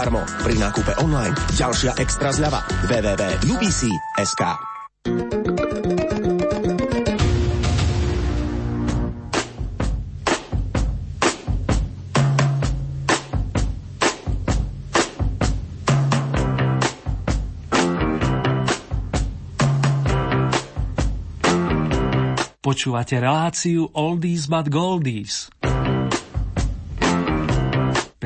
zadarmo. Pri nákupe online ďalšia extra zľava. www.ubc.sk Počúvate reláciu Oldies but Goldies.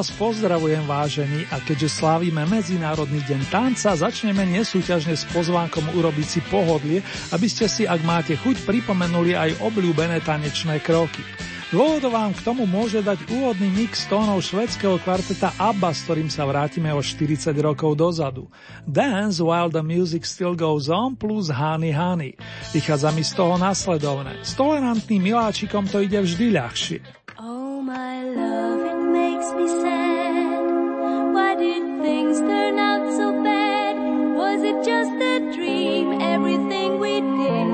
Vás pozdravujem vážení a keďže slávime Medzinárodný deň tanca, začneme nesúťažne s pozvánkom urobiť si pohodlie, aby ste si, ak máte chuť, pripomenuli aj obľúbené tanečné kroky. Dôvod vám k tomu môže dať úvodný mix tónov švedského kvarteta ABBA, s ktorým sa vrátime o 40 rokov dozadu. Dance While the Music Still Goes On plus Honey Honey. Vychádza mi z toho nasledovné. S tolerantným miláčikom to ide vždy ľahšie. Oh my love, it makes me sad. It just a dream? Everything we did,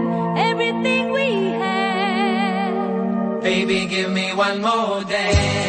everything we had. Baby, give me one more dance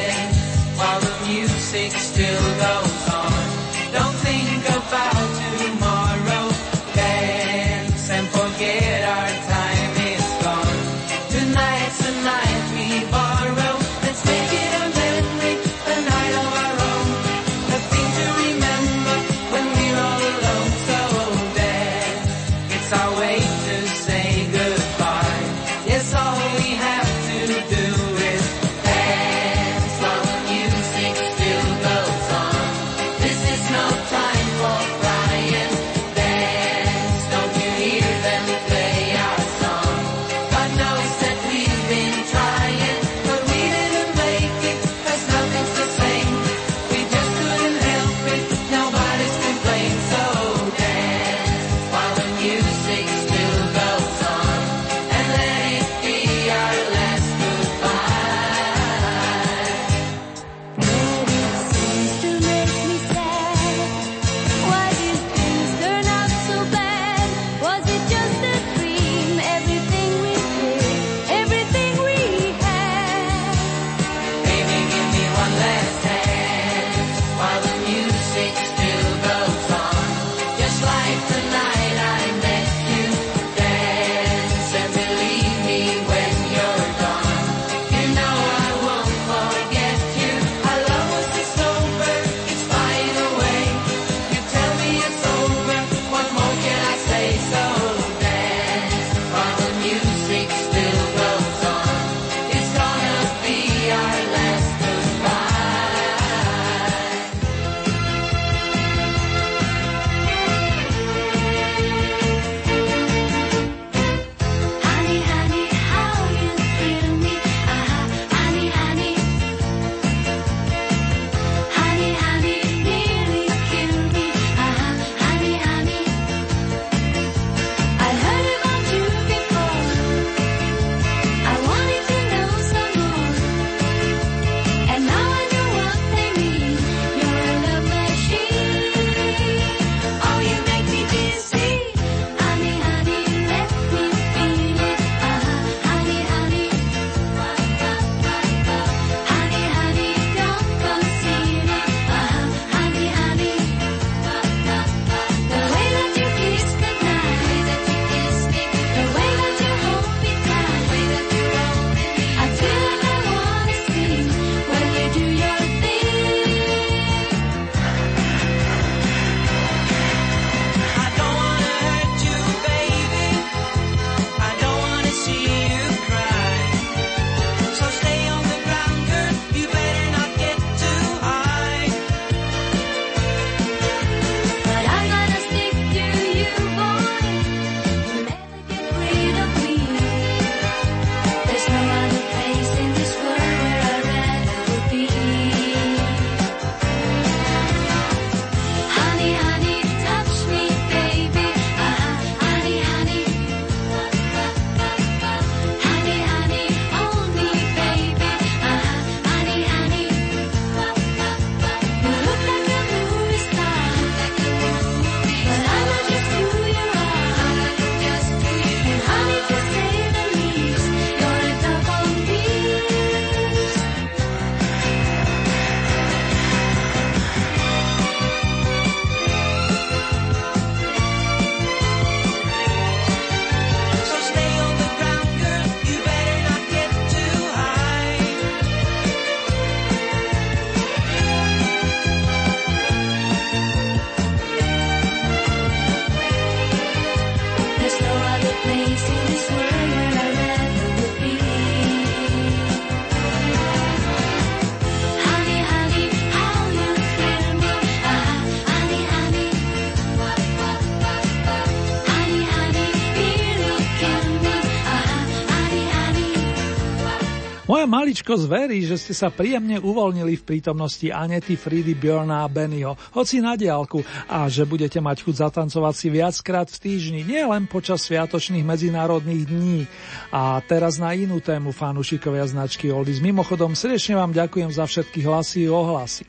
maličko zverí, že ste sa príjemne uvoľnili v prítomnosti Anety, Fridy, Bjorna a Bennyho, hoci na diálku, a že budete mať chuť zatancovať si viackrát v týždni, nie len počas sviatočných medzinárodných dní. A teraz na inú tému fanúšikovia značky Oldies. Mimochodom, srdečne vám ďakujem za všetky hlasy a ohlasy.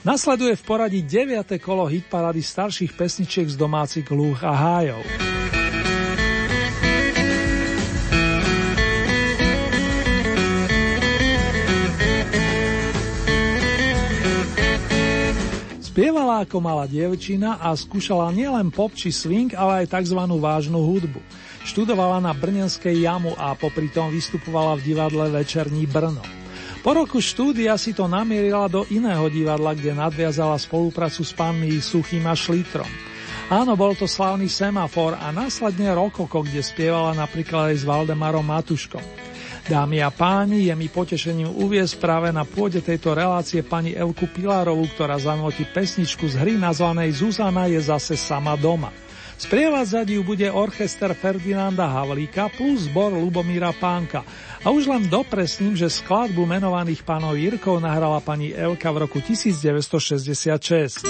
Nasleduje v poradí 9. kolo hitparady starších pesničiek z domácich lúh a hájov. Spievala ako malá dievčina a skúšala nielen pop či swing, ale aj tzv. vážnu hudbu. Študovala na Brnenskej jamu a popri tom vystupovala v divadle Večerní Brno. Po roku štúdia si to namierila do iného divadla, kde nadviazala spoluprácu s pánmi Suchým a Šlitrom. Áno, bol to slavný semafor a následne Rokoko, kde spievala napríklad aj s Valdemarom Matuškom. Dámy a páni, je mi potešením uviesť práve na pôde tejto relácie pani Elku Pilárovú, ktorá zanotí pesničku z hry nazvanej Zuzana je zase sama doma. Sprievadzať ju bude orchester Ferdinanda Havlíka plus zbor Lubomíra Pánka. A už len dopresním, že skladbu menovaných pánov Jirkov nahrala pani Elka v roku 1966.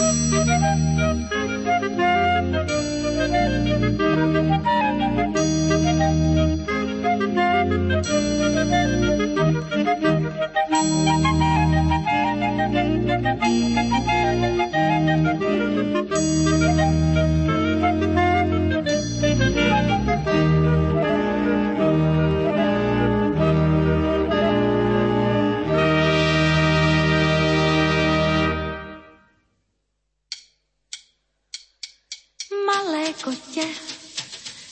kotě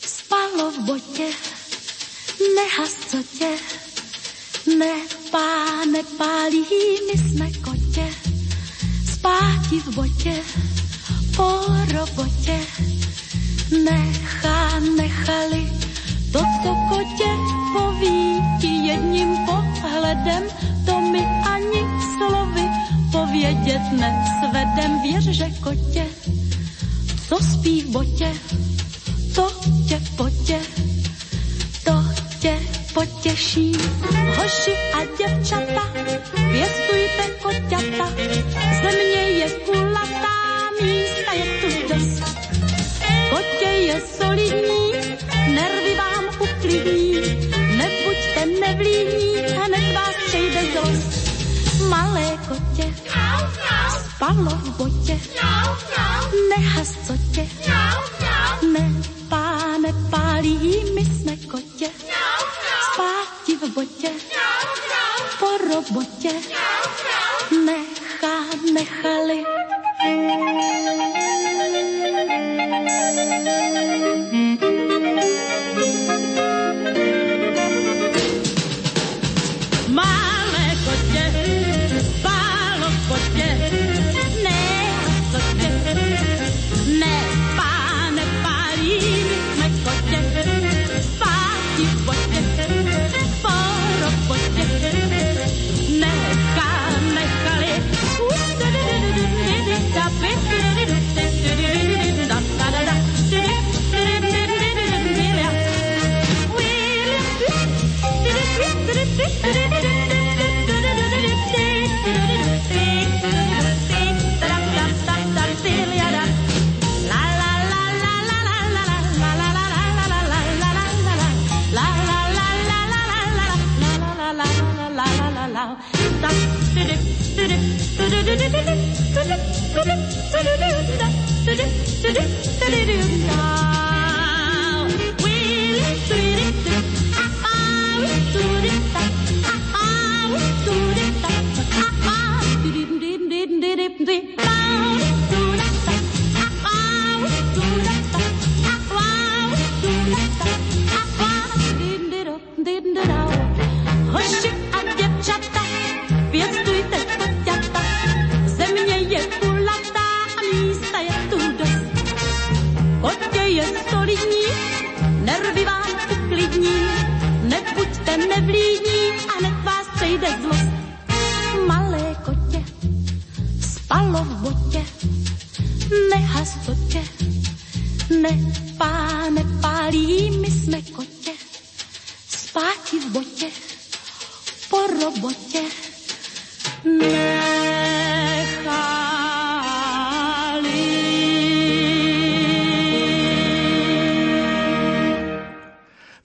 spalo v botě, nehas co tě, ne páne pálí, my jsme kotě, spáti v botě, po robotě, nechá, nechali, toto kotě poví ti jedním pohledem, to mi ani slovy povědět nesvedem, věř, že kotě co spí v botě, to tě potě, to tě potěší. Hoši a děvčata, pěstujte koťata, země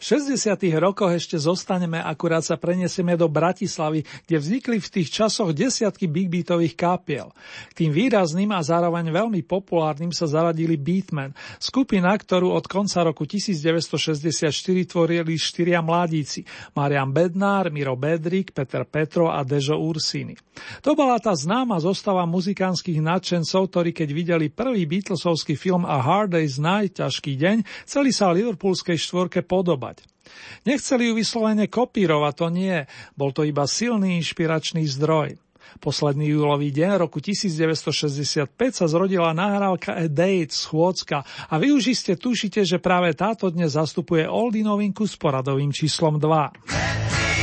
60. rokoch ešte zostaneme, akurát sa preniesieme do Bratislavy, kde vznikli v tých časoch desiatky big beatových kápiel. Tým výrazným a zároveň veľmi populárnym sa zaradili Beatmen, skupina, ktorú od konca roku 1964 tvorili štyria mladíci, Marian Bednár, Miro Bedrik, Peter Petro a Dežo Ursini. To bola tá známa zostava muzikánskych nadšencov, ktorí keď videli prvý Beatlesovský film A Hard Day's Night, ťažký deň, chceli sa Liverpoolskej štvorke podobať. Nechceli ju vyslovene kopírovať, to nie, bol to iba silný inšpiračný zdroj. Posledný júlový deň roku 1965 sa zrodila nahrávka A Date Schôdzka a vy už iste tušíte, že práve táto dnes zastupuje Oldy novinku s poradovým číslom 2.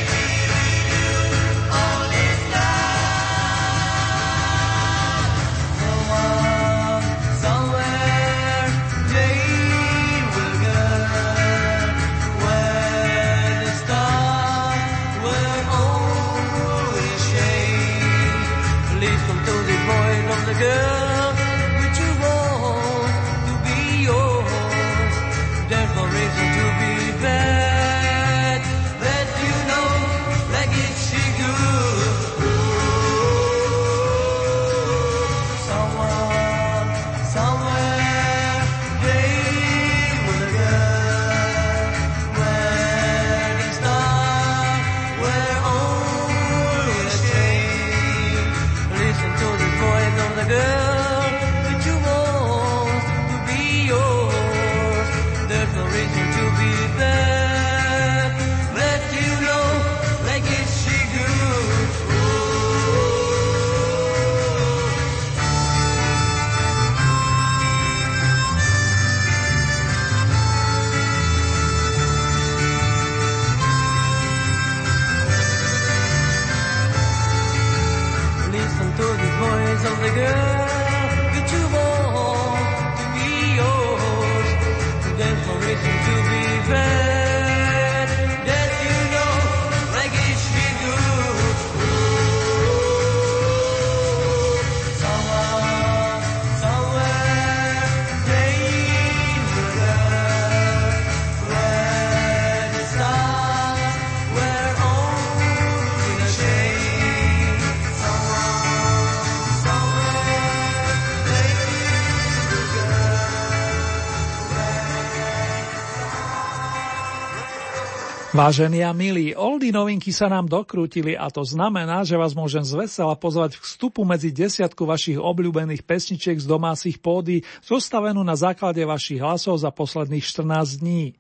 Vážení a milí, oldy novinky sa nám dokrútili a to znamená, že vás môžem zvesela pozvať k vstupu medzi desiatku vašich obľúbených pesničiek z domácich pódy, zostavenú na základe vašich hlasov za posledných 14 dní.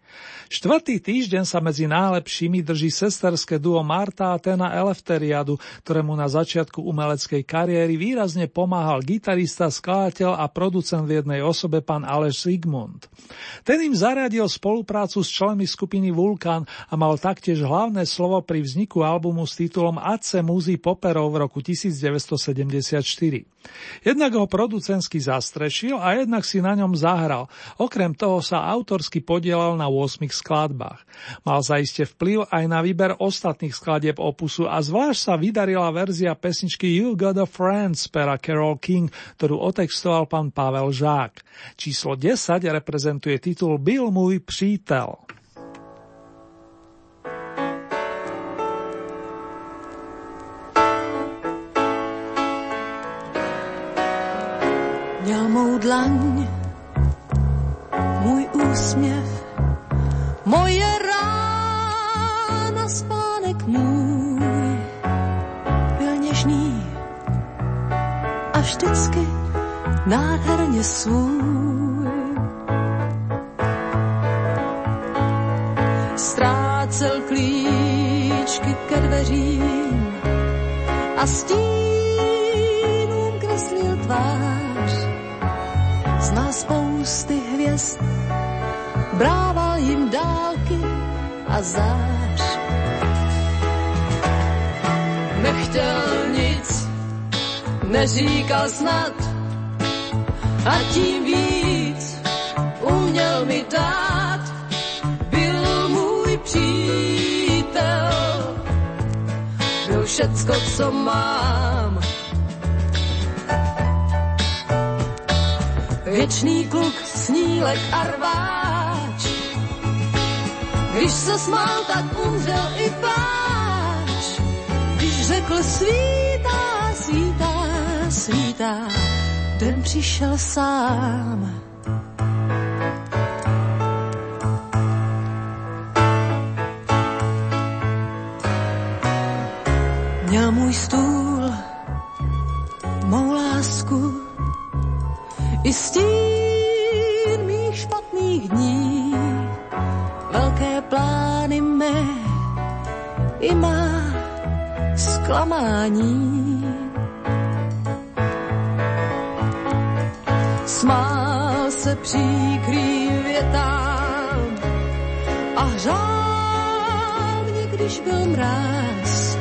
Štvrtý týždeň sa medzi najlepšími drží sesterské duo Marta a Tena Elefteriadu, ktorému na začiatku umeleckej kariéry výrazne pomáhal gitarista, skladateľ a producent v jednej osobe pán Aleš Sigmund. Ten im zariadil spoluprácu s členmi skupiny Vulkan a mal taktiež hlavné slovo pri vzniku albumu s titulom Ace Muzy Poperov v roku 1974. Jednak ho producensky zastrešil a jednak si na ňom zahral. Okrem toho sa autorsky podielal na 8 skladbách. Mal zaiste vplyv aj na výber ostatných skladieb opusu a zvlášť sa vydarila verzia pesničky You Got a Friend z pera Carol King, ktorú otextoval pán Pavel Žák. Číslo 10 reprezentuje titul Byl môj přítel. Dlaň, můj úsměv, moje rána, spánek můj byl něžný a vždycky nádherně svůj. Ztrácel klíčky ke dveřím a stínům kreslil tvář. Znal spousty hvězd, brával jim dálky a zář. Nechtěl nic, neříkal snad a tím víc uměl mi dát. Byl můj přítel, byl všecko, co mám. Věčný kluk, snílek a rváč, Když se smál, tak umřel i páč. Když řekl svítá, svítá, svítá, den přišel sám. Měl můj stůl, i stín mých špatných dní, velké plány mé, i má zklamání. Smál se příkrým větám a hřál mě, když byl mráz.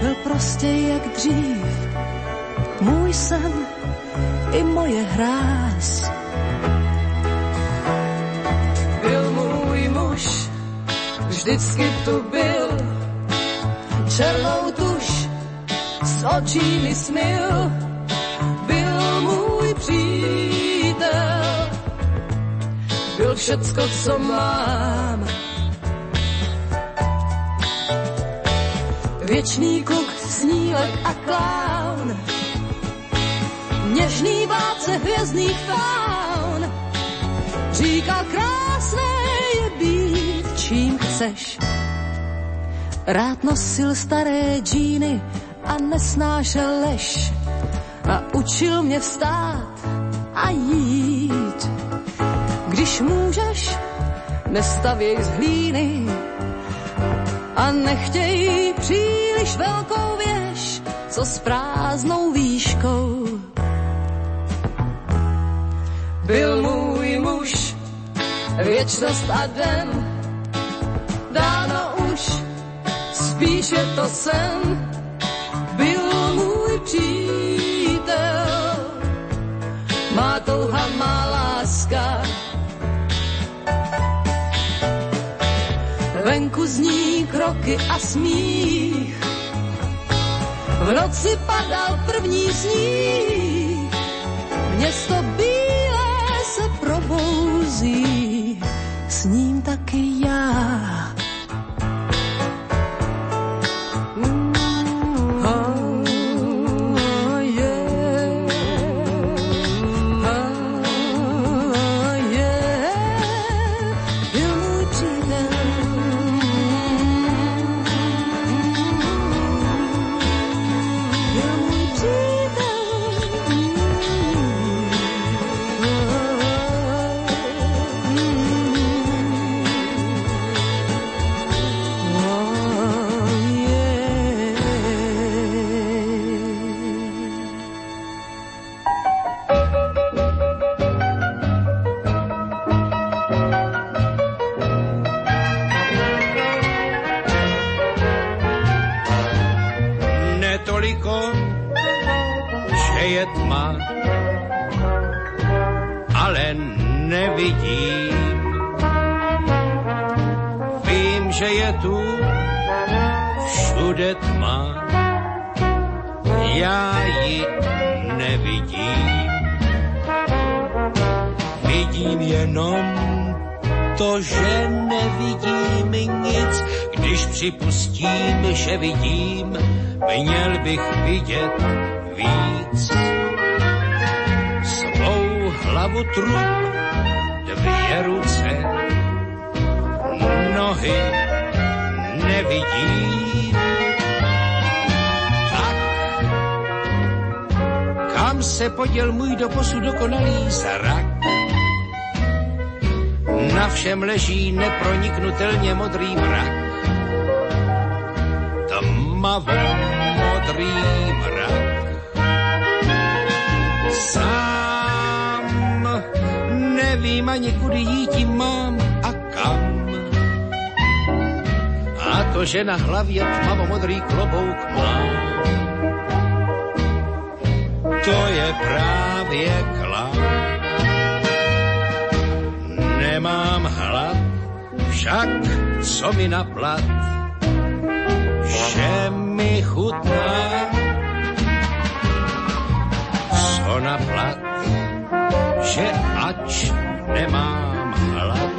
Byl prostě jak dřív, můj sen i moje hráz. Byl můj muž, vždycky tu byl, černou tuš s očí mi smil, byl můj přítel, byl všecko, co mám. Věčný kluk, snílek a klán, něžný vládce hvězdných faun, říkal krásné je být, čím chceš. Rád nosil staré džíny a nesnášel lež a učil mě vstát a jít. Když můžeš, nestavěj z hlíny a nechtěj příliš velkou věž, co s prázdnou výškou. Byl můj muž, věčnost a den, dáno už, spíš je to sen. Byl můj přítel, má touha, má láska. Venku zní kroky a smích, v noci padal první sníh, město 啊。Nevidím. Vím, že je tu všude tma, já ji nevidím. Vidím jenom to, že nevidím nic, když připustím, že vidím, měl bych vidět víc. Trup, dvě ruce, nohy nevidím. Tak, kam se poděl můj doposud dokonalý zrak? Na všem leží neproniknutelně modrý mrak. Tmavo modrý mrak. Sám nevím ani kudy jít mám a kam. A to, že na hlavě tmavo modrý klobouk mám, to je právě klam. Nemám hlad, však co mi na plat, že mi chutná. Co na plat, že ač nemám hlad,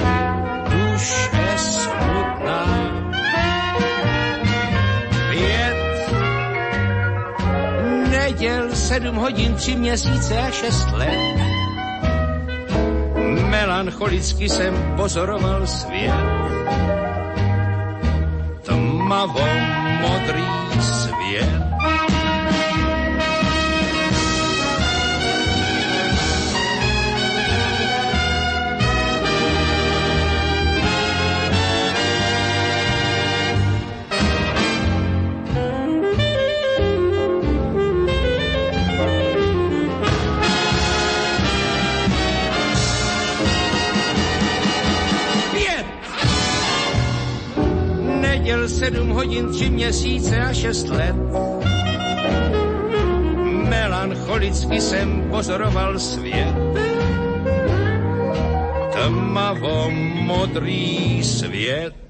duše smutná. Pět neděl, sedm hodin, tři měsíce a šest let. Melancholicky jsem pozoroval svět. Tmavo modrý svět. Neděl sedm hodin, tři měsíce a šest let. Melancholicky jsem pozoroval svět. Tmavo modrý svět.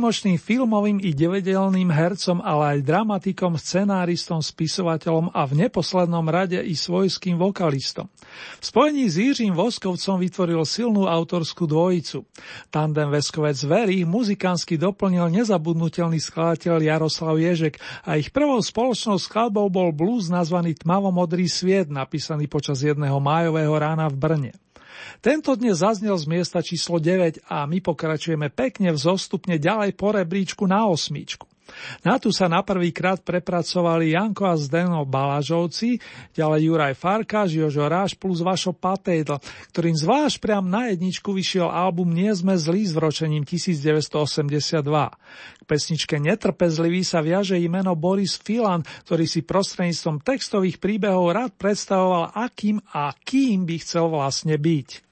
Výnimočným filmovým i divedelným hercom, ale aj dramatikom, scenáristom, spisovateľom a v neposlednom rade i svojským vokalistom. V spojení s Jiřím Voskovcom vytvoril silnú autorskú dvojicu. Tandem Veskovec Very muzikánsky doplnil nezabudnutelný skladateľ Jaroslav Ježek a ich prvou spoločnou skladbou bol blues nazvaný Tmavomodrý sviet, napísaný počas jedného májového rána v Brne. Tento dnes zaznel z miesta číslo 9 a my pokračujeme pekne v zostupne ďalej po rebríčku na osmičku. Na tu sa na prvýkrát prepracovali Janko a Zdeno Balažovci, ďalej Juraj Farkáš, Jožo Ráš plus Vašo Patejdl, ktorým zvlášť priam na jedničku vyšiel album Nie sme zlí s vročením 1982. K pesničke Netrpezlivý sa viaže meno Boris Filan, ktorý si prostredníctvom textových príbehov rád predstavoval, akým a kým by chcel vlastne byť.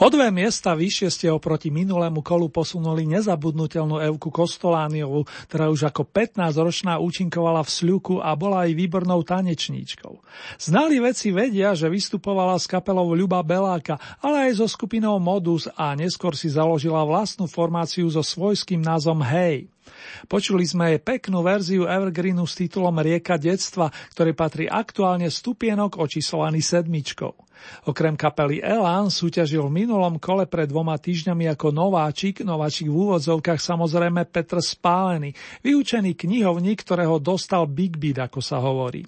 O dve miesta vyššie ste oproti minulému kolu posunuli nezabudnutelnú Evku Kostolániovú, ktorá už ako 15-ročná účinkovala v Sľuku a bola aj výbornou tanečníčkou. Znali veci vedia, že vystupovala s kapelou Ľuba Beláka, ale aj so skupinou Modus a neskôr si založila vlastnú formáciu so svojským názvom Hej. Počuli sme jej peknú verziu Evergreenu s titulom Rieka detstva, ktorý patrí aktuálne stupienok očíslovaný sedmičkou. Okrem kapely Elan súťažil v minulom kole pred dvoma týždňami ako nováčik, nováčik v úvodzovkách samozrejme Petr Spálený, vyučený knihovník, ktorého dostal Big Beat, ako sa hovorí.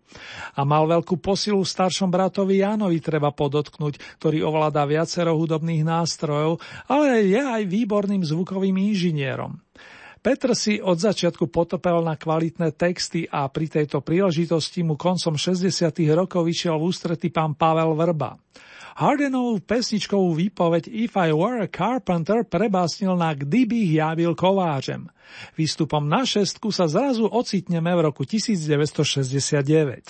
A mal veľkú posilu staršom bratovi Jánovi, treba podotknúť, ktorý ovláda viacero hudobných nástrojov, ale je aj výborným zvukovým inžinierom. Petr si od začiatku potopel na kvalitné texty a pri tejto príležitosti mu koncom 60. rokov vyšiel v ústrety pán Pavel Vrba. Hardenovú pesničkovú výpoveď If I Were a Carpenter prebásnil na Kdybych ja byl kováčem. Výstupom na šestku sa zrazu ocitneme v roku 1969.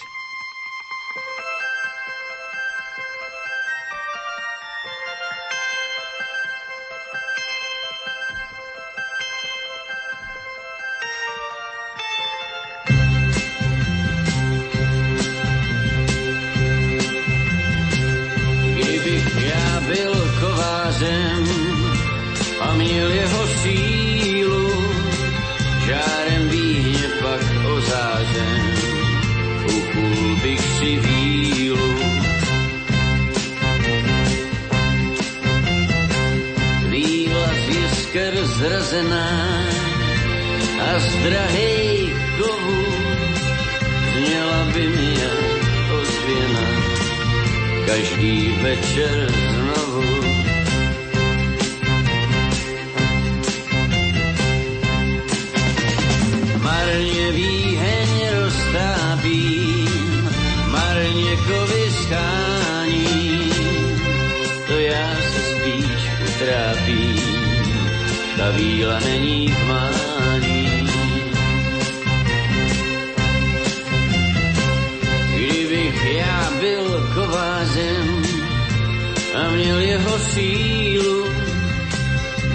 já se spíš utrápím. Ta víla není k mání. Kdybych já byl kovářem a měl jeho sílu,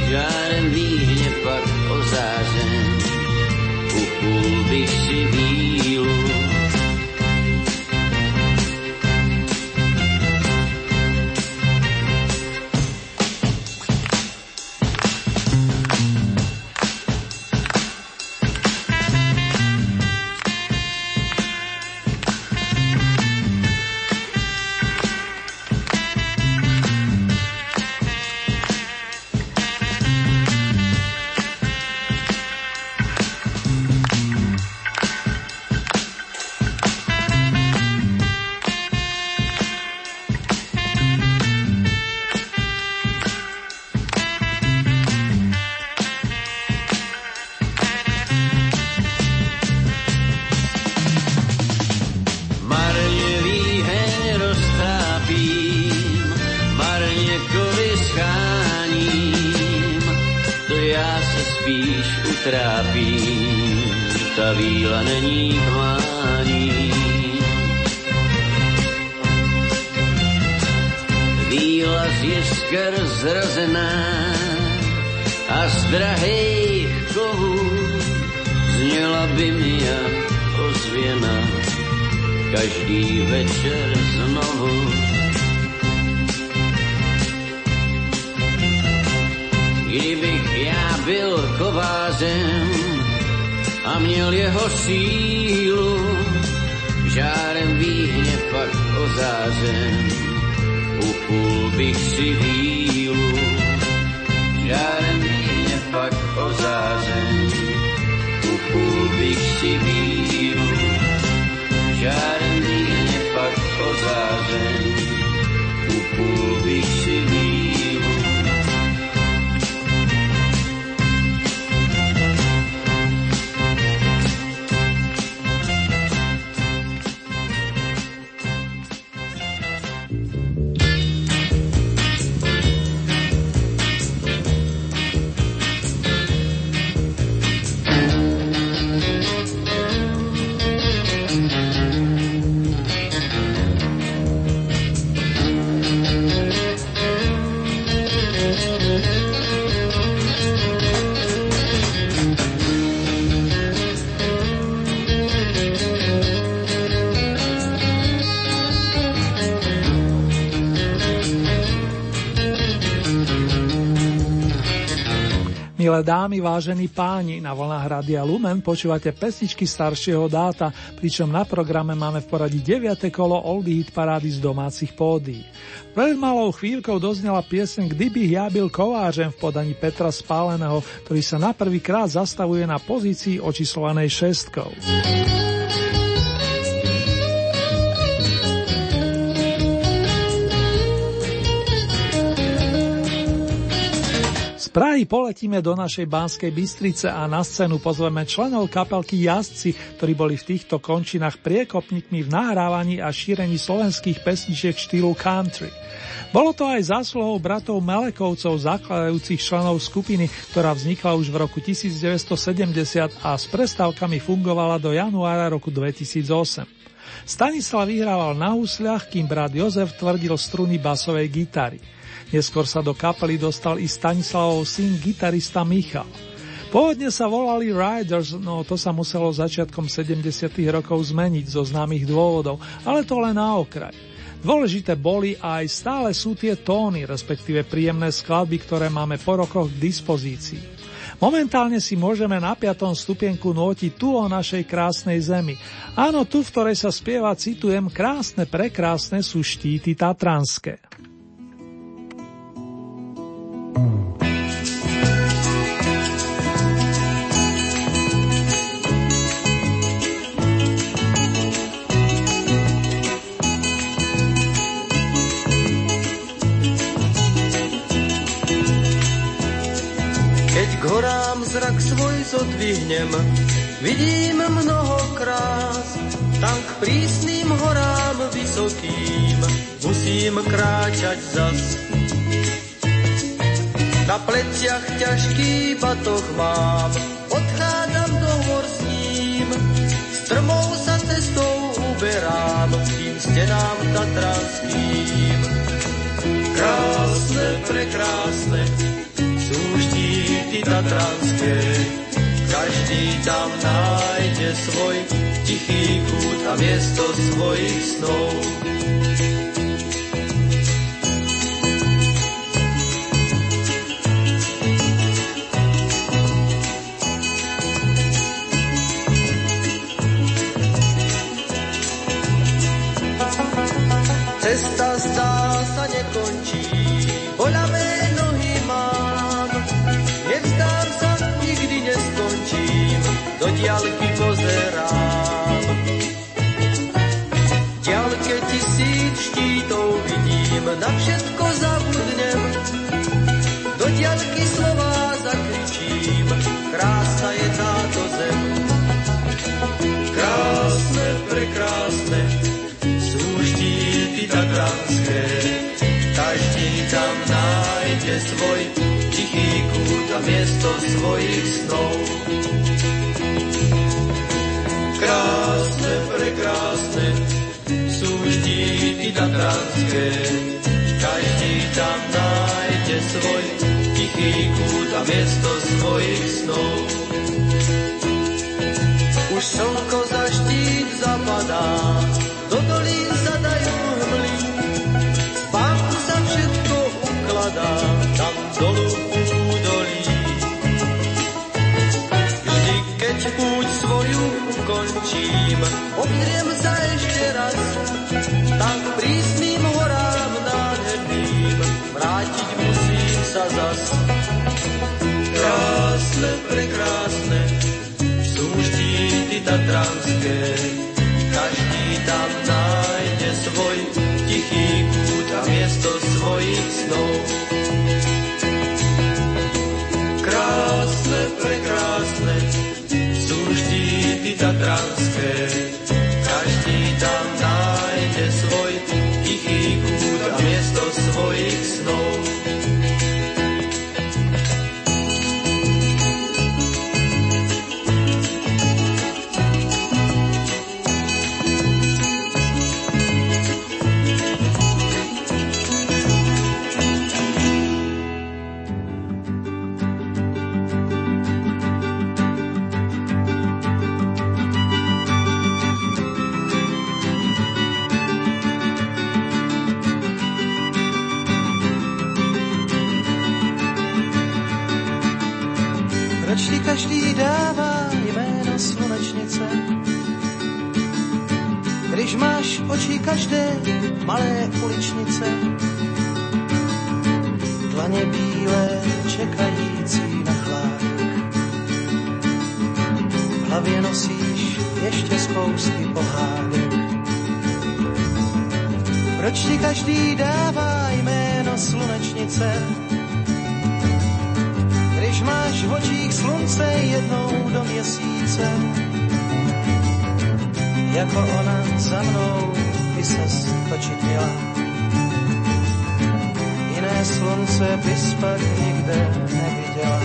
žárem výhně pak ozářen, upul bych si vílu. Milé dámy, vážení páni, na vlnách Radia Lumen počúvate pesničky staršieho dáta, pričom na programe máme v poradí 9. kolo Oldie Hit parády z domácich pódií. Pred malou chvíľkou doznela pieseň Kdybych ja byl kovářem v podaní Petra Spáleného, ktorý sa na prvý krát zastavuje na pozícii očíslovanej šestkou. Prahy poletíme do našej Banskej Bystrice a na scénu pozveme členov kapelky Jazdci, ktorí boli v týchto končinách priekopníkmi v nahrávaní a šírení slovenských pesničiek štýlu country. Bolo to aj zásluhou bratov Melekovcov, zakladajúcich členov skupiny, ktorá vznikla už v roku 1970 a s prestávkami fungovala do januára roku 2008. Stanislav vyhrával na husliach, kým brat Jozef tvrdil struny basovej gitary. Neskôr sa do kapely dostal i Stanislavov syn, gitarista Michal. Pôvodne sa volali Riders, no to sa muselo začiatkom 70. rokov zmeniť zo známych dôvodov, ale to len na okraj. Dôležité boli a aj stále sú tie tóny, respektíve príjemné skladby, ktoré máme po rokoch k dispozícii. Momentálne si môžeme na piatom stupienku nótiť tu o našej krásnej zemi. Áno, tu, v ktorej sa spieva, citujem, krásne, prekrásne sú štíty tatranské. Zrak svoj zodvihnem, vidím mnoho krás. Tam k prísnym horám vysokým musím kráčať zas. Pleciach ťažký batoh mám, odchádzam do hor s ním. Strmou sa cestou uberám k tým stenám tatranským. Krásne, prekrásne, sú štíty tatranské, každý tam nájde svoj tichý kút a miesto svojich snov. Cesta zdá sa nekončí, svoj tichý kút a miesto svojich snov. Krásne, prekrásne, sú štíty tatranské, každý tam nájde svoj tichý kút a miesto svojich snov. Už slnko za štít zapadá, dolu údolí. Vždy, keď púť svoju ukončím, obzriem sa ešte raz, tak k prísnym horám nádherným vrátiť musím sa zas. Krásne, prekrásne, sú štíty tatranské, každý tam nájde svoj tichý kút a miesto svojich snov. Proč ti každý dává jméno slunečnice? Když máš v očích slunce jednou do měsíce, jako ona za mnou by ses točit měla. Jiné slunce bys pak nikde neviděla.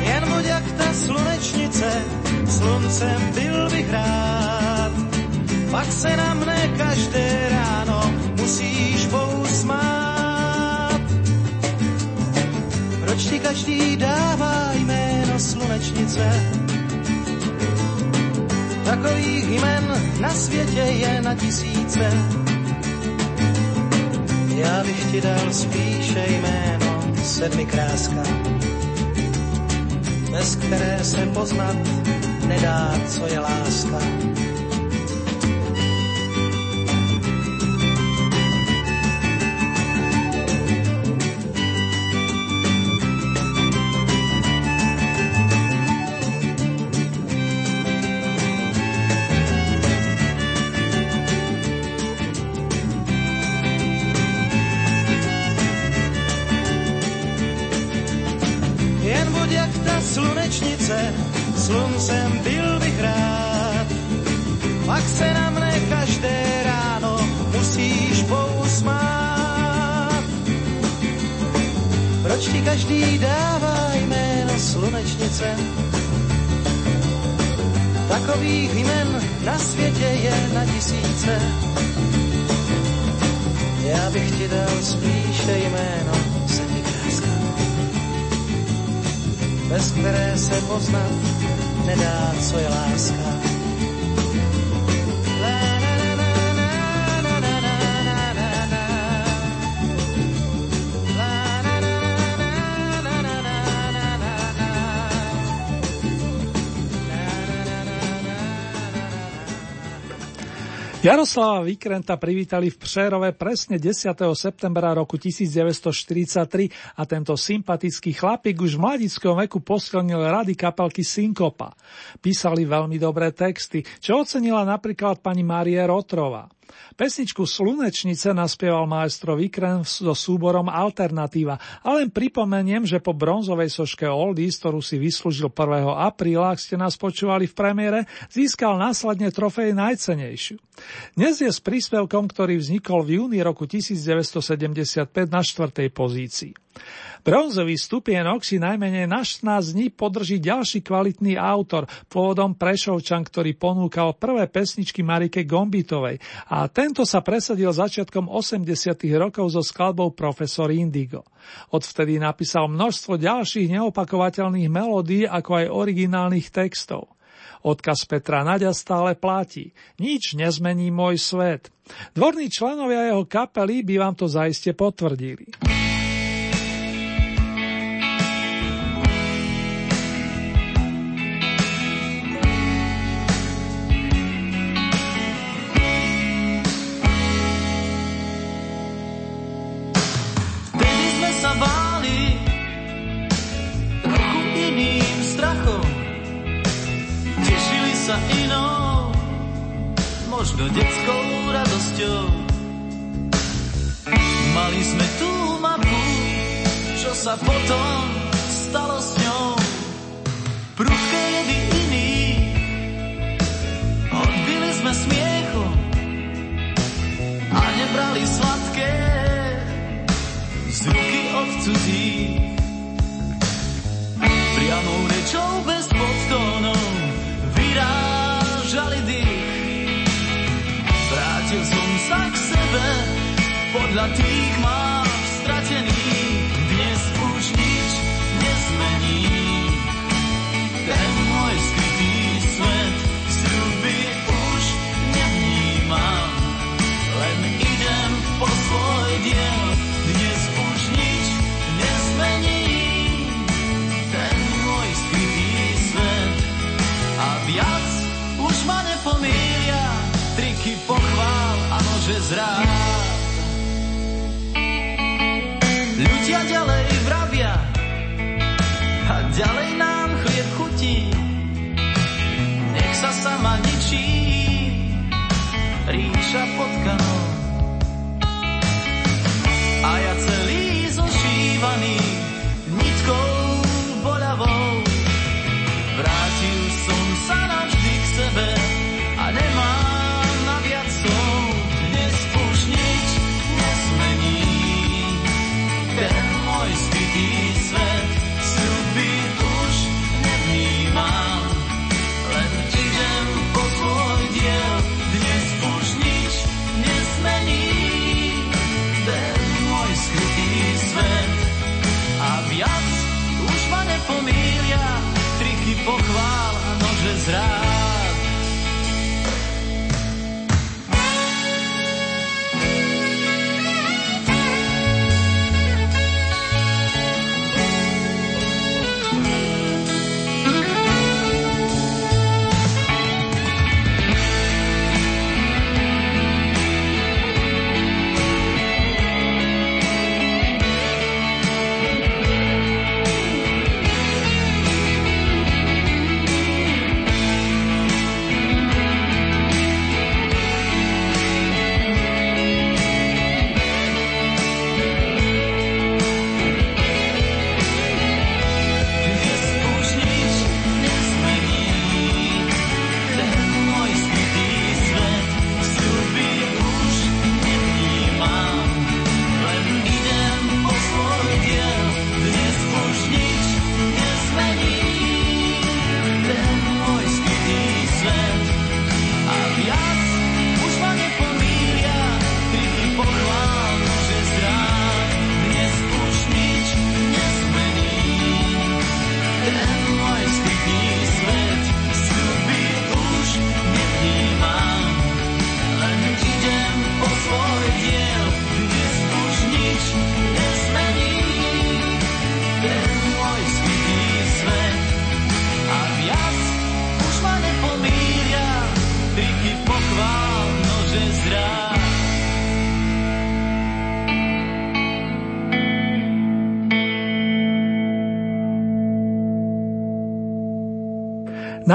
Jen buď jak ta slunečnice, sluncem byl bych rád. Pak se na mne každé ráno musíš pousmát. Proč ti každý dává jméno slunečnice? Takových jmen na světě je na tisíce. Já bych ti dal spíše jméno sedmikráska, bez které se poznat nedá, co je láska. Slunečnice, sluncem byl bych rád. Pak se na mne každé ráno musíš pousmát. Proč ti každý dává jméno slunečnice? Takových jmen na světě je na tisíce. Já bych ti dal spíše jméno bez které se poznat nedá, co je láska. Jaroslava Vikrenta privítali v Přerove presne 10. septembra roku 1943 a tento sympatický chlapík už v mladickom veku posilnil rady kapelky Synkopa. Písali veľmi dobré texty, čo ocenila napríklad pani Márie Rotrova. Pesničku Slunečnice naspieval maestro Vikren so súborom Alternatíva a len pripomeniem, že po bronzovej soške Oldies, ktorú si vyslúžil 1. apríla, ak ste nás počúvali v premiére, získal následne trofej najcenejšiu. Dnes je s príspevkom, ktorý vznikol v júni roku 1975 na štvrtej pozícii. Bronzový stupienok si najmenej na 16 dní podrží ďalší kvalitný autor, pôvodom Prešovčan, ktorý ponúkal prvé pesničky Marike Gombitovej a tento sa presadil začiatkom 80 rokov so skladbou Profesor Indigo. Odvtedy napísal množstvo ďalších neopakovateľných melódií ako aj originálnych textov. Odkaz Petra Naďa stále platí. Nič nezmení môj svet. Dvorní členovia jeho kapely by vám to zaiste potvrdili. Možno detskou radosťou. Mali sme tú mapu, čo sa potom stalo s ňou. Prudké jedy iný, odbili sme smiechu a nebrali sladké z ruky od cudzích. Podľa tých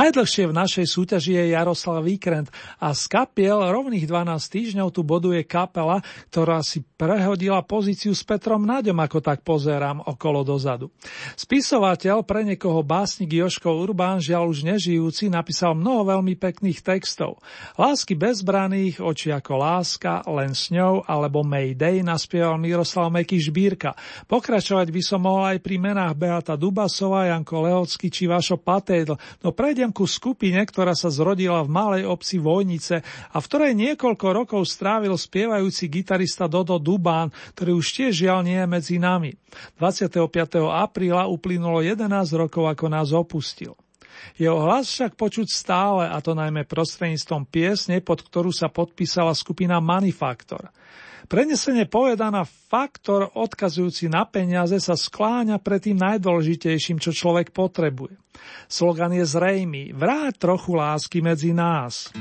Najdlhšie v našej súťaži je Jaroslav Víkrent a z kapiel rovných 12 týždňov tu boduje kapela, ktorá si prehodila pozíciu s Petrom Naďom, ako tak pozerám okolo dozadu. Spisovateľ, pre niekoho básnik Joško Urbán, žiaľ už nežijúci, napísal mnoho veľmi pekných textov. Lásky bezbraných, oči ako láska, len s ňou alebo Mayday naspieval Miroslav Meky Žbírka. Pokračovať by som mohol aj pri menách Beata Dubasová, Janko Lehocký či Vašo Patédl, no Prejdem ku skupine, ktorá sa zrodila v malej obci Vojnice a v ktorej niekoľko rokov strávil spievajúci gitarista Dodo Dubán, ktorý už tiež žiaľ nie je medzi nami. 25. apríla uplynulo 11 rokov, ako nás opustil. Jeho hlas však počuť stále, a to najmä prostredníctvom piesne, pod ktorú sa podpísala skupina Manifaktor. Prenesenie povedaná faktor odkazujúci na peniaze sa skláňa pred tým najdôležitejším, čo človek potrebuje. Slogan je zrejmý. Vráť trochu lásky medzi nás.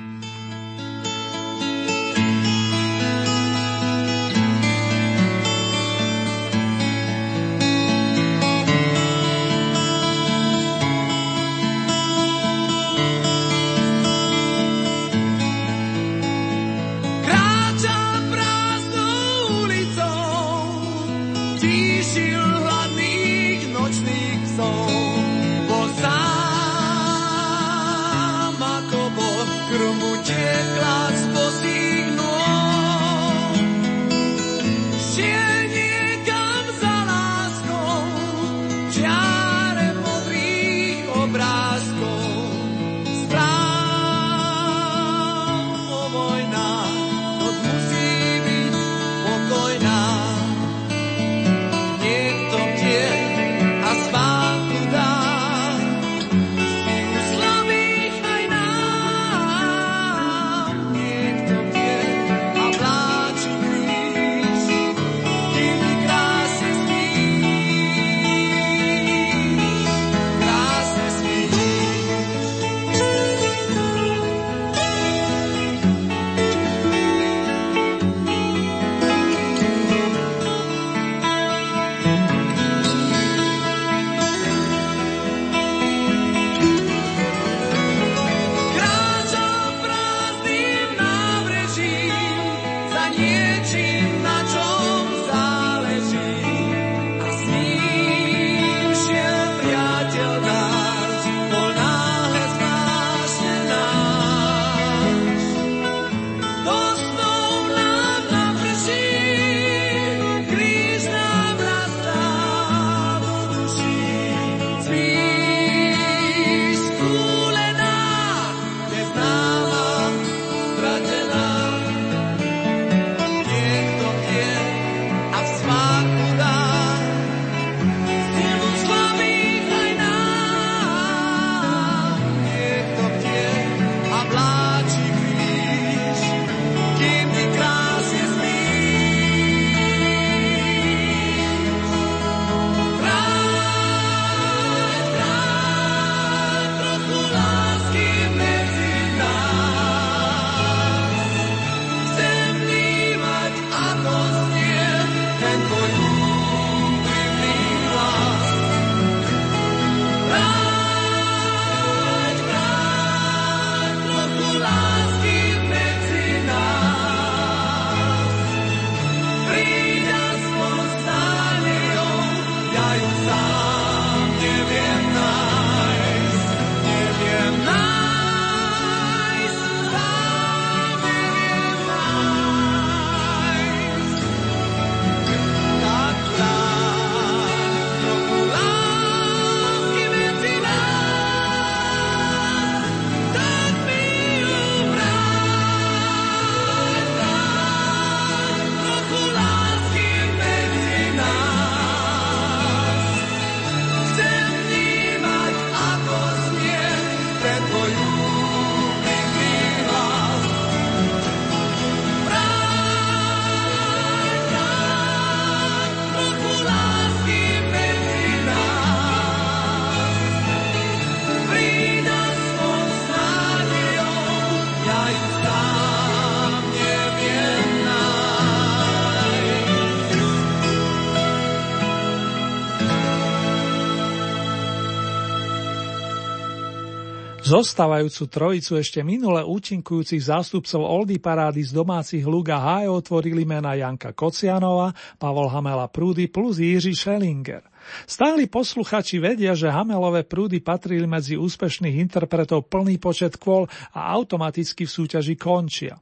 Zostávajúcu trojicu ešte minule účinkujúcich zástupcov Oldy parády z domácich Luga High otvorili mena Janka Kocianova, Pavol Hamela Prúdy plus Jiří Schellinger. Stáli posluchači vedia, že Hamelové prúdy patrili medzi úspešných interpretov plný počet kvôl a automaticky v súťaži končia.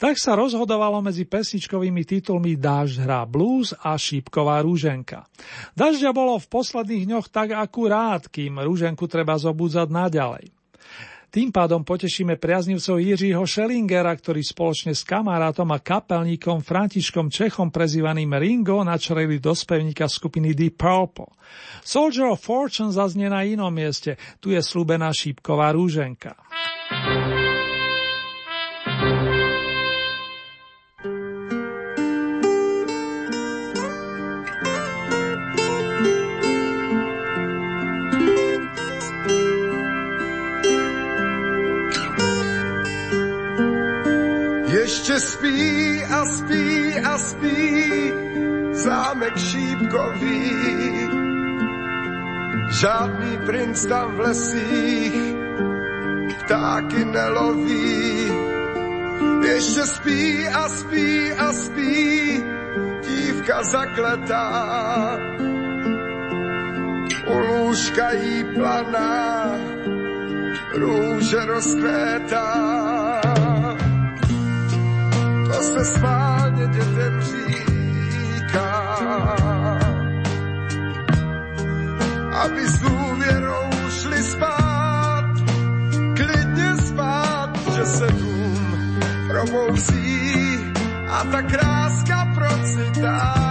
Tak sa rozhodovalo medzi pesničkovými titulmi Dážď hrá blues a Šípková rúženka. Dažďa bolo v posledných dňoch tak akurát, kým rúženku treba zobudzať naďalej. Tým pádom potešíme priaznivcov Jiřího Schellingera, ktorý spoločne s kamarátom a kapelníkom Františkom Čechom prezývaným Ringo načreli do spevníka skupiny Deep Purple. Soldier of Fortune zaznie na inom mieste, tu je slúbená šípková rúženka. Ještě spí a spí a spí zámek šípkový. Žádný princ tam v lesích ptáky neloví. Ještě spí a spí a spí dívka zakletá. U lůžka jí planá, růže rozkvétá to se schválně dětem říká. Aby s důvěrou šli spát, klidně spát, že se dům probouzí a ta kráska procitá.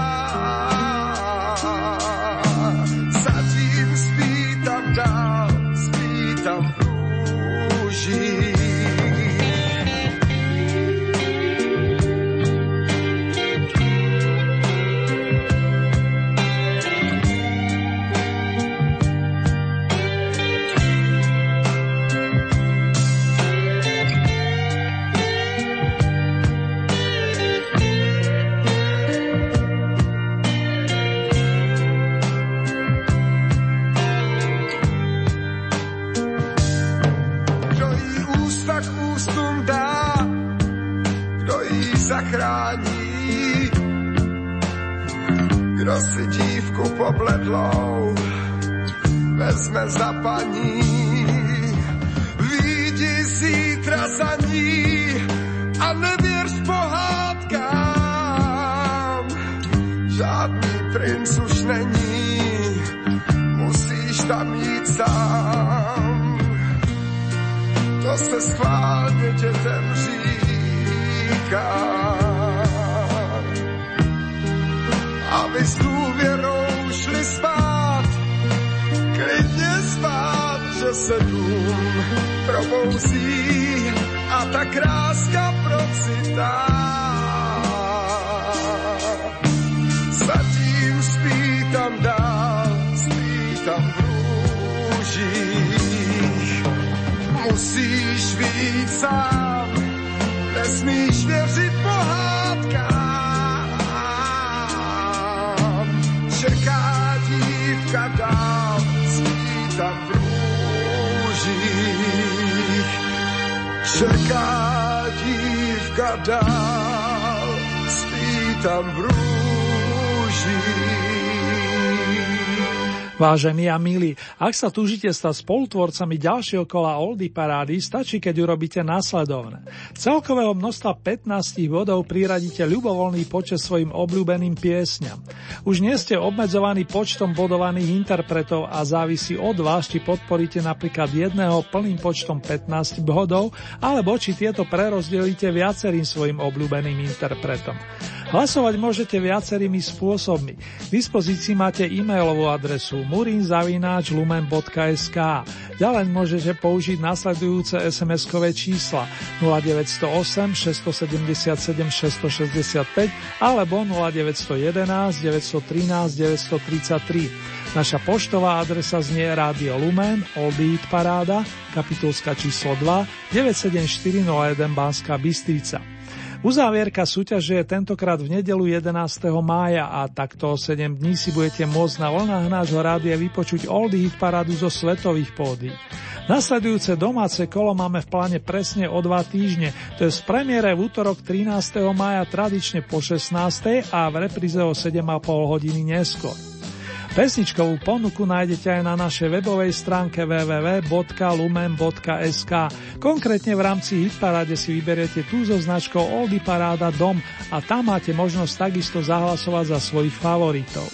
Vážení a milí, ak sa túžite stať spolutvorcami ďalšieho kola Oldy parády, stačí, keď urobíte následovné. Celkového množstva 15 bodov priradíte ľubovoľný počet svojim obľúbeným piesňam. Už nie ste obmedzovaní počtom bodovaných interpretov a závisí od vás, či podporíte napríklad jedného plným počtom 15 bodov, alebo či tieto prerozdelíte viacerým svojim obľúbeným interpretom. Hlasovať môžete viacerými spôsobmi. V dispozícii máte e-mailovú adresu murinzavináčlumen.sk Ďalej môžete použiť nasledujúce SMS-kové čísla 0908 677 665 alebo 0911 913 933. Naša poštová adresa znie Rádio Lumen, Old Beat Paráda, kapitulska číslo 2, 97401 Banská Bystrica. Uzávierka súťaže je tentokrát v nedelu 11. mája a takto o 7 dní si budete môcť na vlnách nášho rádia vypočuť Oldie Hit parádu zo svetových pódy. Nasledujúce domáce kolo máme v pláne presne o dva týždne, to je z premiére v útorok 13. maja tradične po 16. a v repríze o 7,5 hodiny neskôr. Pesničkovú ponuku nájdete aj na našej webovej stránke www.lumen.sk. Konkrétne v rámci Hitparáde si vyberiete tú so značkou Oldy Paráda Dom a tam máte možnosť takisto zahlasovať za svojich favoritov.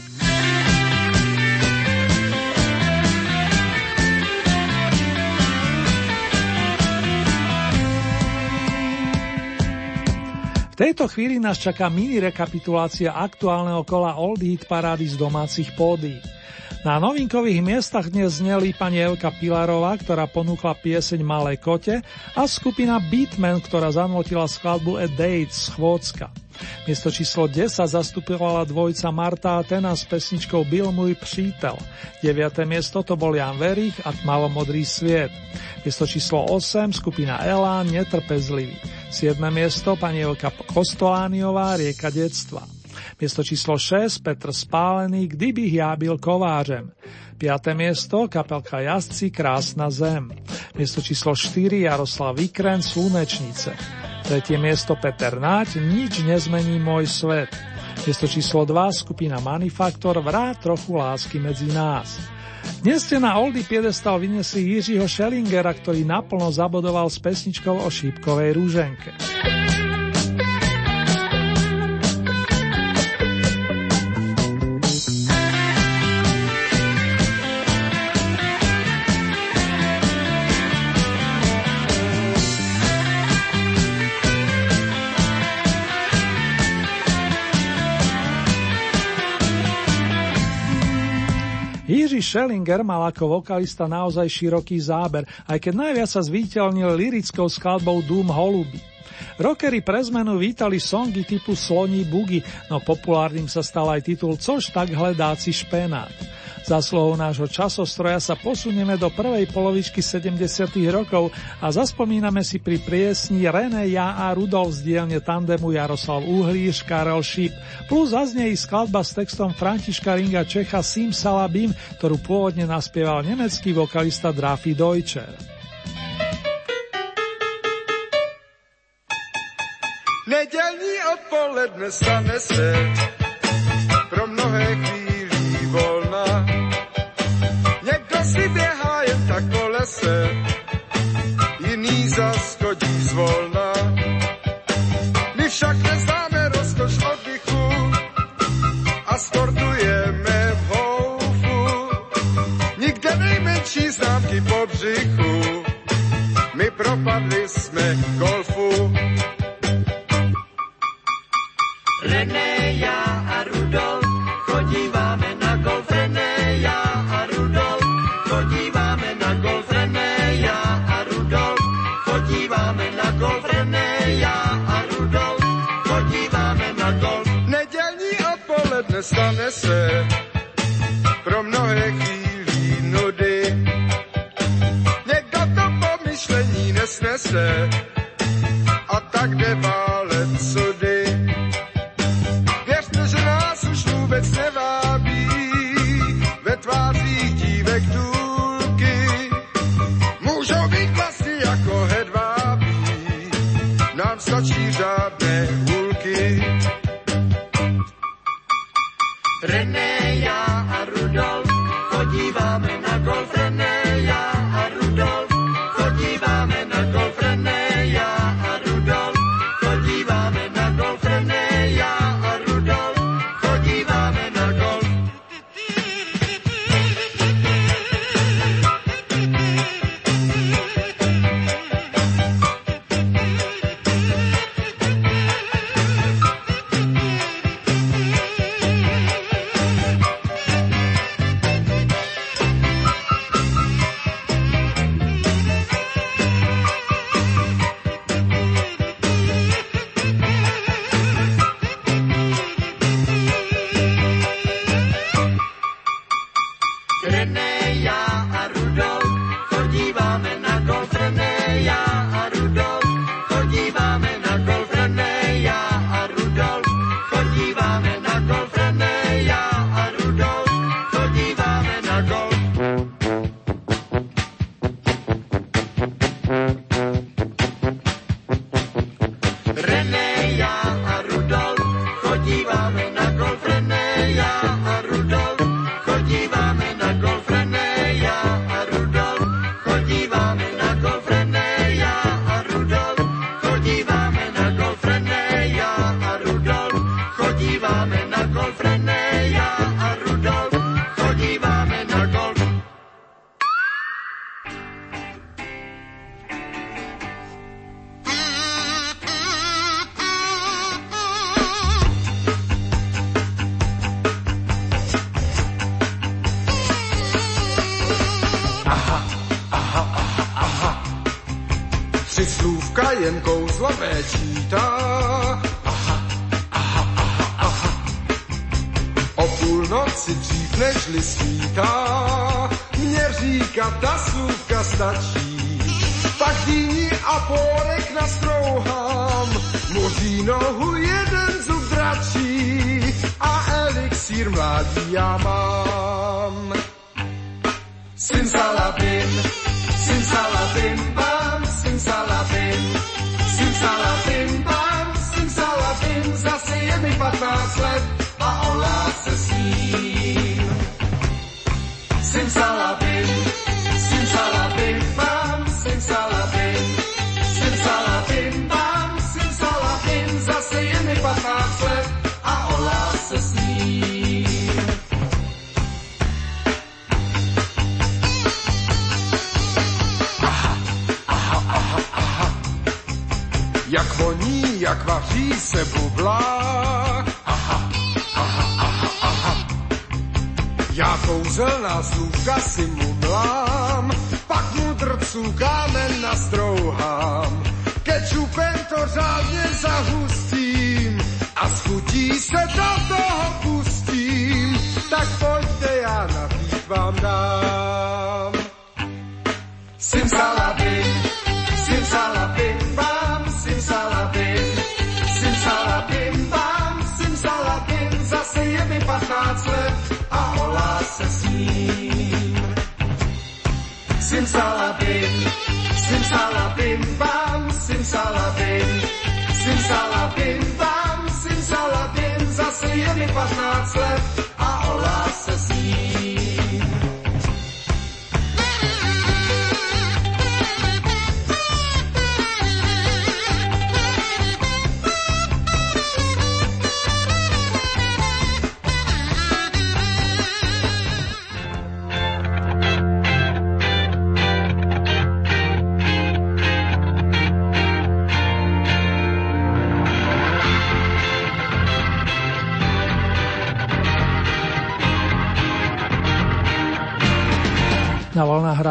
Tejto chvíli nás čaká mini rekapitulácia aktuálneho kola Old Hit parády z domácich pódy. Na novinkových miestach dnes zneli pani Elka Pilarová, ktorá ponúkla pieseň Malé kote a skupina Beatman, ktorá zanotila skladbu A Date z Chvócka. Miesto číslo 10 zastupovala dvojica Marta a Tena s pesničkou Byl môj přítel. 9. miesto to bol Jan Verich a Tmavomodrý sviet. Miesto číslo 8 skupina Elán Netrpezlivý. 7. miesto pani Elka Kostolániová Rieka detstva. Miesto číslo 6 Petr Spálený Kdybych ja byl kovářem. 5. miesto kapelka Jazdci Krásna zem. Miesto číslo 4 Jaroslav Vikren Slunečnice. Tretie miesto Peter Náť Nič nezmení môj svet. Miesto číslo 2 skupina Manifaktor Vrá trochu lásky medzi nás. Dnes ste na Oldy piedestal vyniesli Jiřího Schellingera, ktorý naplno zabodoval s pesničkou o šípkovej rúženke. Jiří Schellinger mal ako vokalista naozaj široký záber, aj keď najviac sa zviditeľnil lirickou skladbou Doom Holuby. Rockery pre zmenu vítali songy typu Sloní bugy, no populárnym sa stal aj titul Což tak hledáci špenát. Zaslohou nášho časostroja sa posunieme do prvej polovičky 70. rokov a zaspomíname si pri priesni René, ja a Rudolf z dielne tandemu Jaroslav Uhlíš, Karel Šíp, plus zaznie i skladba s textom Františka Ringa Čecha Sim Salabim, ktorú pôvodne naspieval nemecký vokalista Drafi Deutscher. Nedělní odpoledne stane se Yama.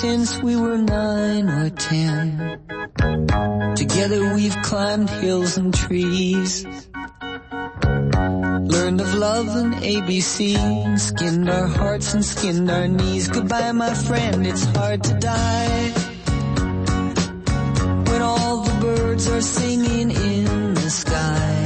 since we were nine or ten. Together we've climbed hills and trees. Learned of love and ABC, skinned our hearts and skinned our knees. Goodbye my friend, it's hard to die. When all the birds are singing in the sky.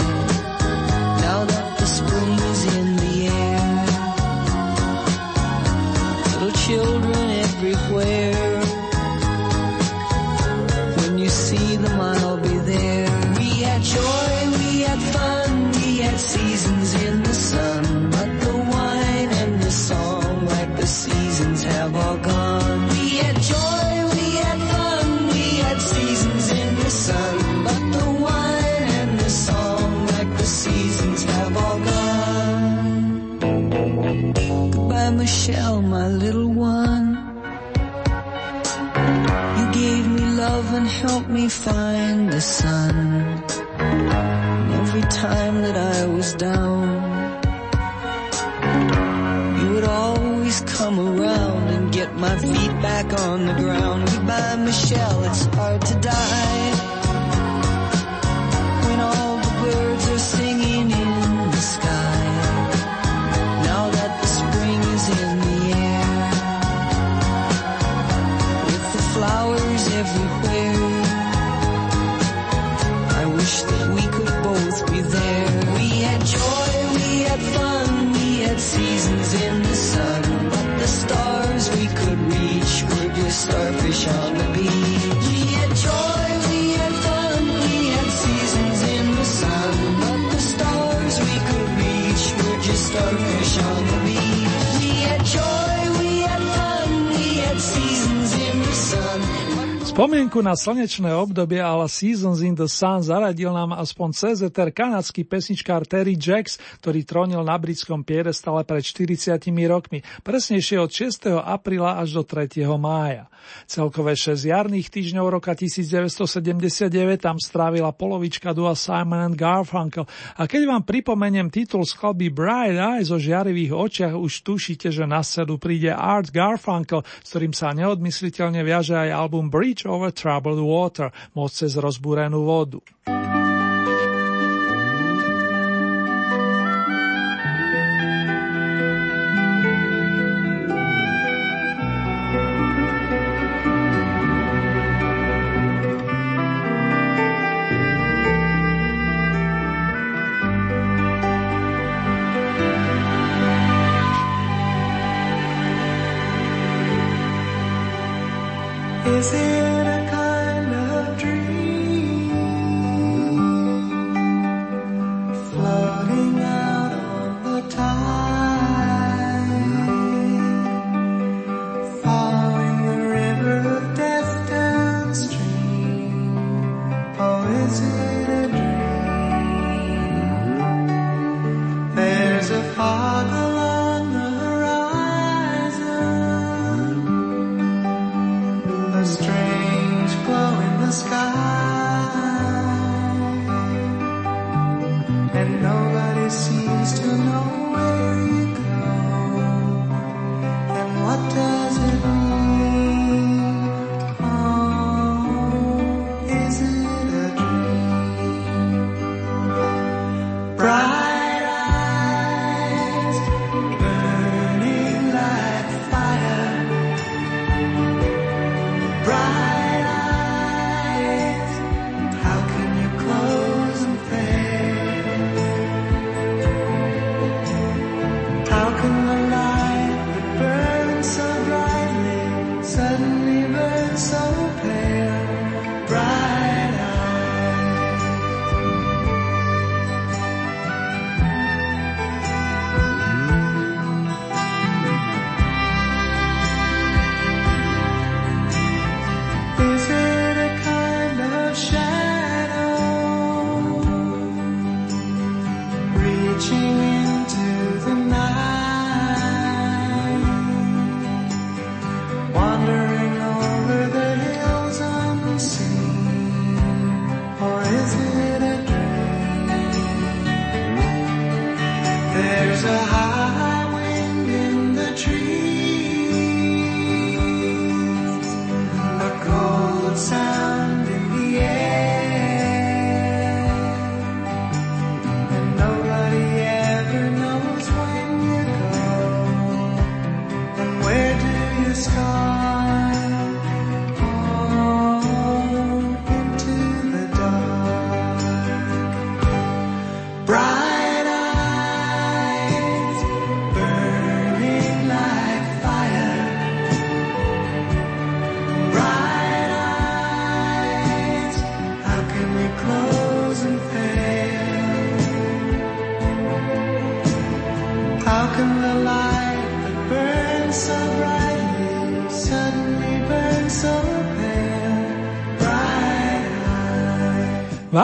and help me find the sun. Every time that I was down, you would always come around and get my feet back on the ground. Goodbye, Michelle, it's hard to die. Spomienku na slnečné obdobie ale Seasons in the Sun zaradil nám aspoň cez eter kanadský pesničkár Terry Jacks, ktorý tronil na britskom piedestale pred 40 rokmi, presnejšie od 6. apríla až do 3. mája. Celkové 6 jarných týždňov roka 1979 tam strávila polovička dua Simon and Garfunkel a keď vám pripomeniem titul z skladby Bright Eyes o žiarivých očiach, už tušíte, že na scénu príde Art Garfunkel, s ktorým sa neodmysliteľne viaže aj album Bridge over Troubled Water, moc cez rozbúrenú vodu.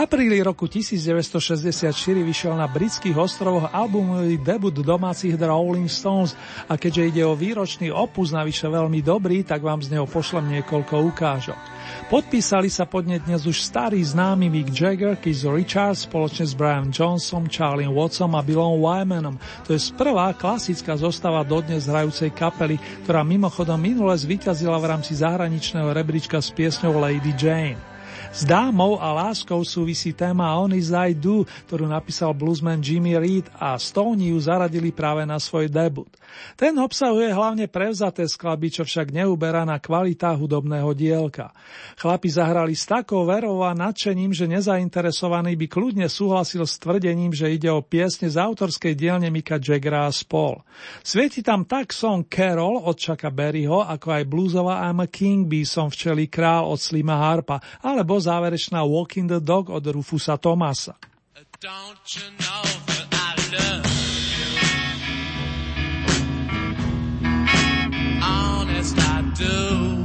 Apríli roku 1964 vyšiel na britských ostrovoch albumový debut domácich The Rolling Stones a keďže ide o výročný opus navyše veľmi dobrý, tak vám z neho pošlem niekoľko ukážok. Podpísali sa pod ne dnes už starý známy Mick Jagger, Keith Richards spoločne s Brian Johnson, Charlie Watson a Billom Wymanom. To je prvá klasická zostava dodnes hrajúcej kapely, ktorá mimochodom minule zvíťazila v rámci zahraničného rebríčka s piesňou Lady Jane. S dámou a láskou súvisí téma On I Do, ktorú napísal bluesman Jimmy Reed a Stone ju zaradili práve na svoj debut. Ten obsahuje hlavne prevzaté skladby, čo však neuberá na kvalitá hudobného dielka. Chlapi zahrali s takou verou a nadšením, že nezainteresovaný by kľudne súhlasil s tvrdením, že ide o piesne z autorskej dielne Mika Jaggera a spol. Svieti tam tak song Carol od Chucka Berryho, ako aj bluesová I'm a King by som včeli král od Slima Harpa, alebo záverečná Walking the Dog od Rufusa Tomasa. Don't you know that I love you? Honest I do.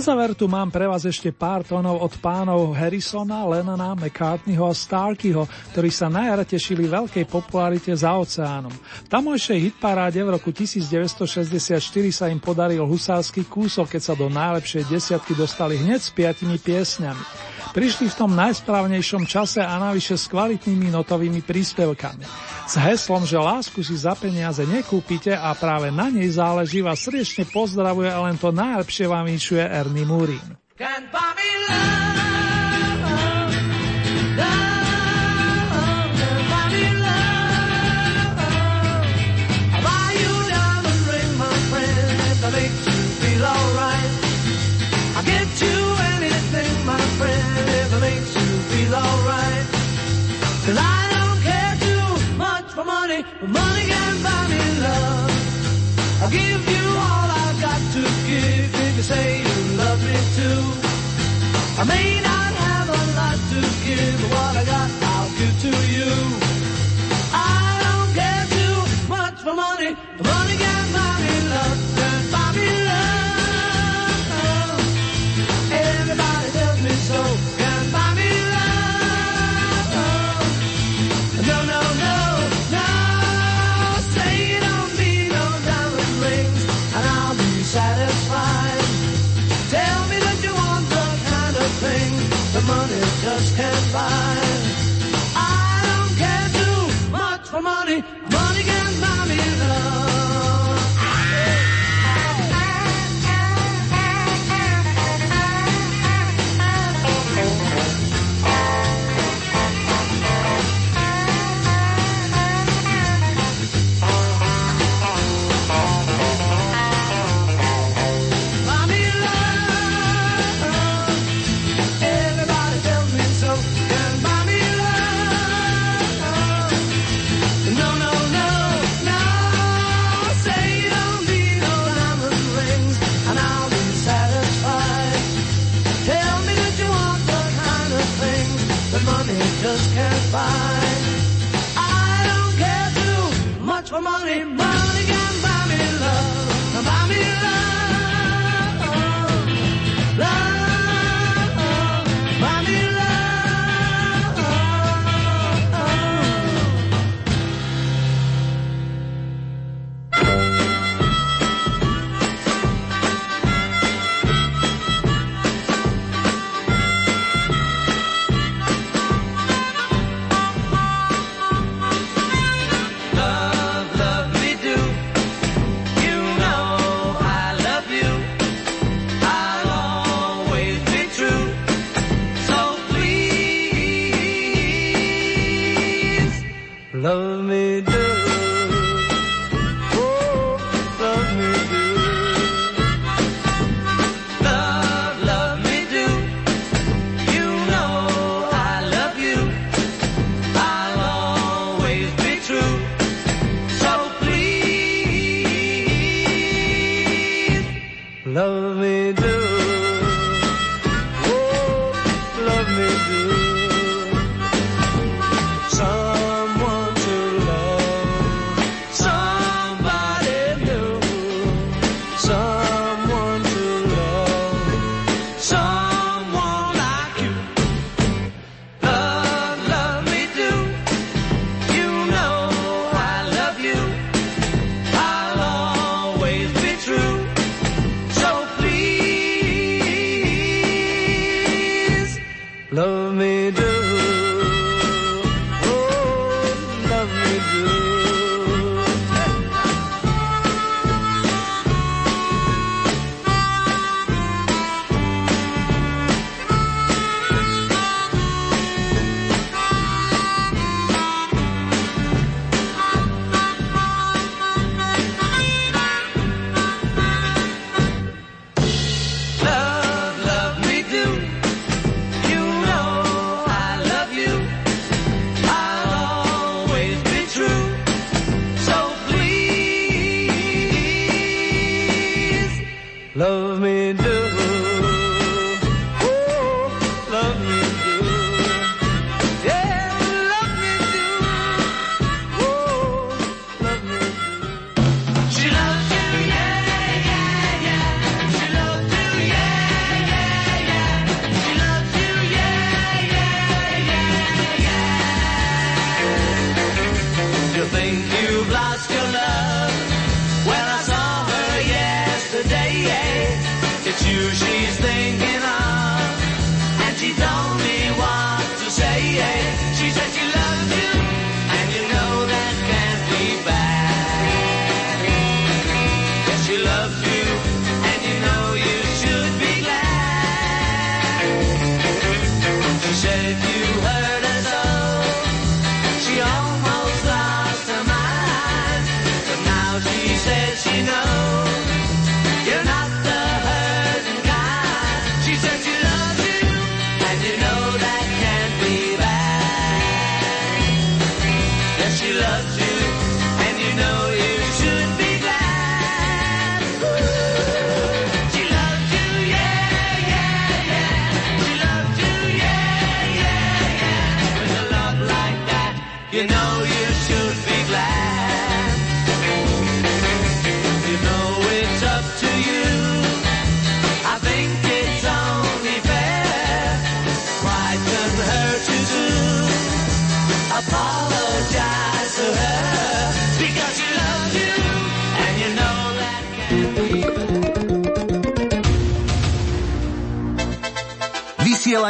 Na záver tu mám pre vás ešte pár tónov od pánov Harrisona, Lennona, McCartneyho a Starkyho, ktorí sa na tešili veľkej popularite za oceánom. V tamojšej hitparáde v roku 1964 sa im podaril husársky kúsok, keď sa do najlepšej desiatky dostali hneď s piatimi piesňami prišli v tom najsprávnejšom čase a navyše s kvalitnými notovými príspevkami. S heslom, že lásku si za peniaze nekúpite a práve na nej záleží vás srdečne pozdravuje a len to najlepšie vám vyčuje Ernie Murín. Can't buy me love, love. money, but money can't buy me love. I'll give you all I've got to give if you say you love me too. I may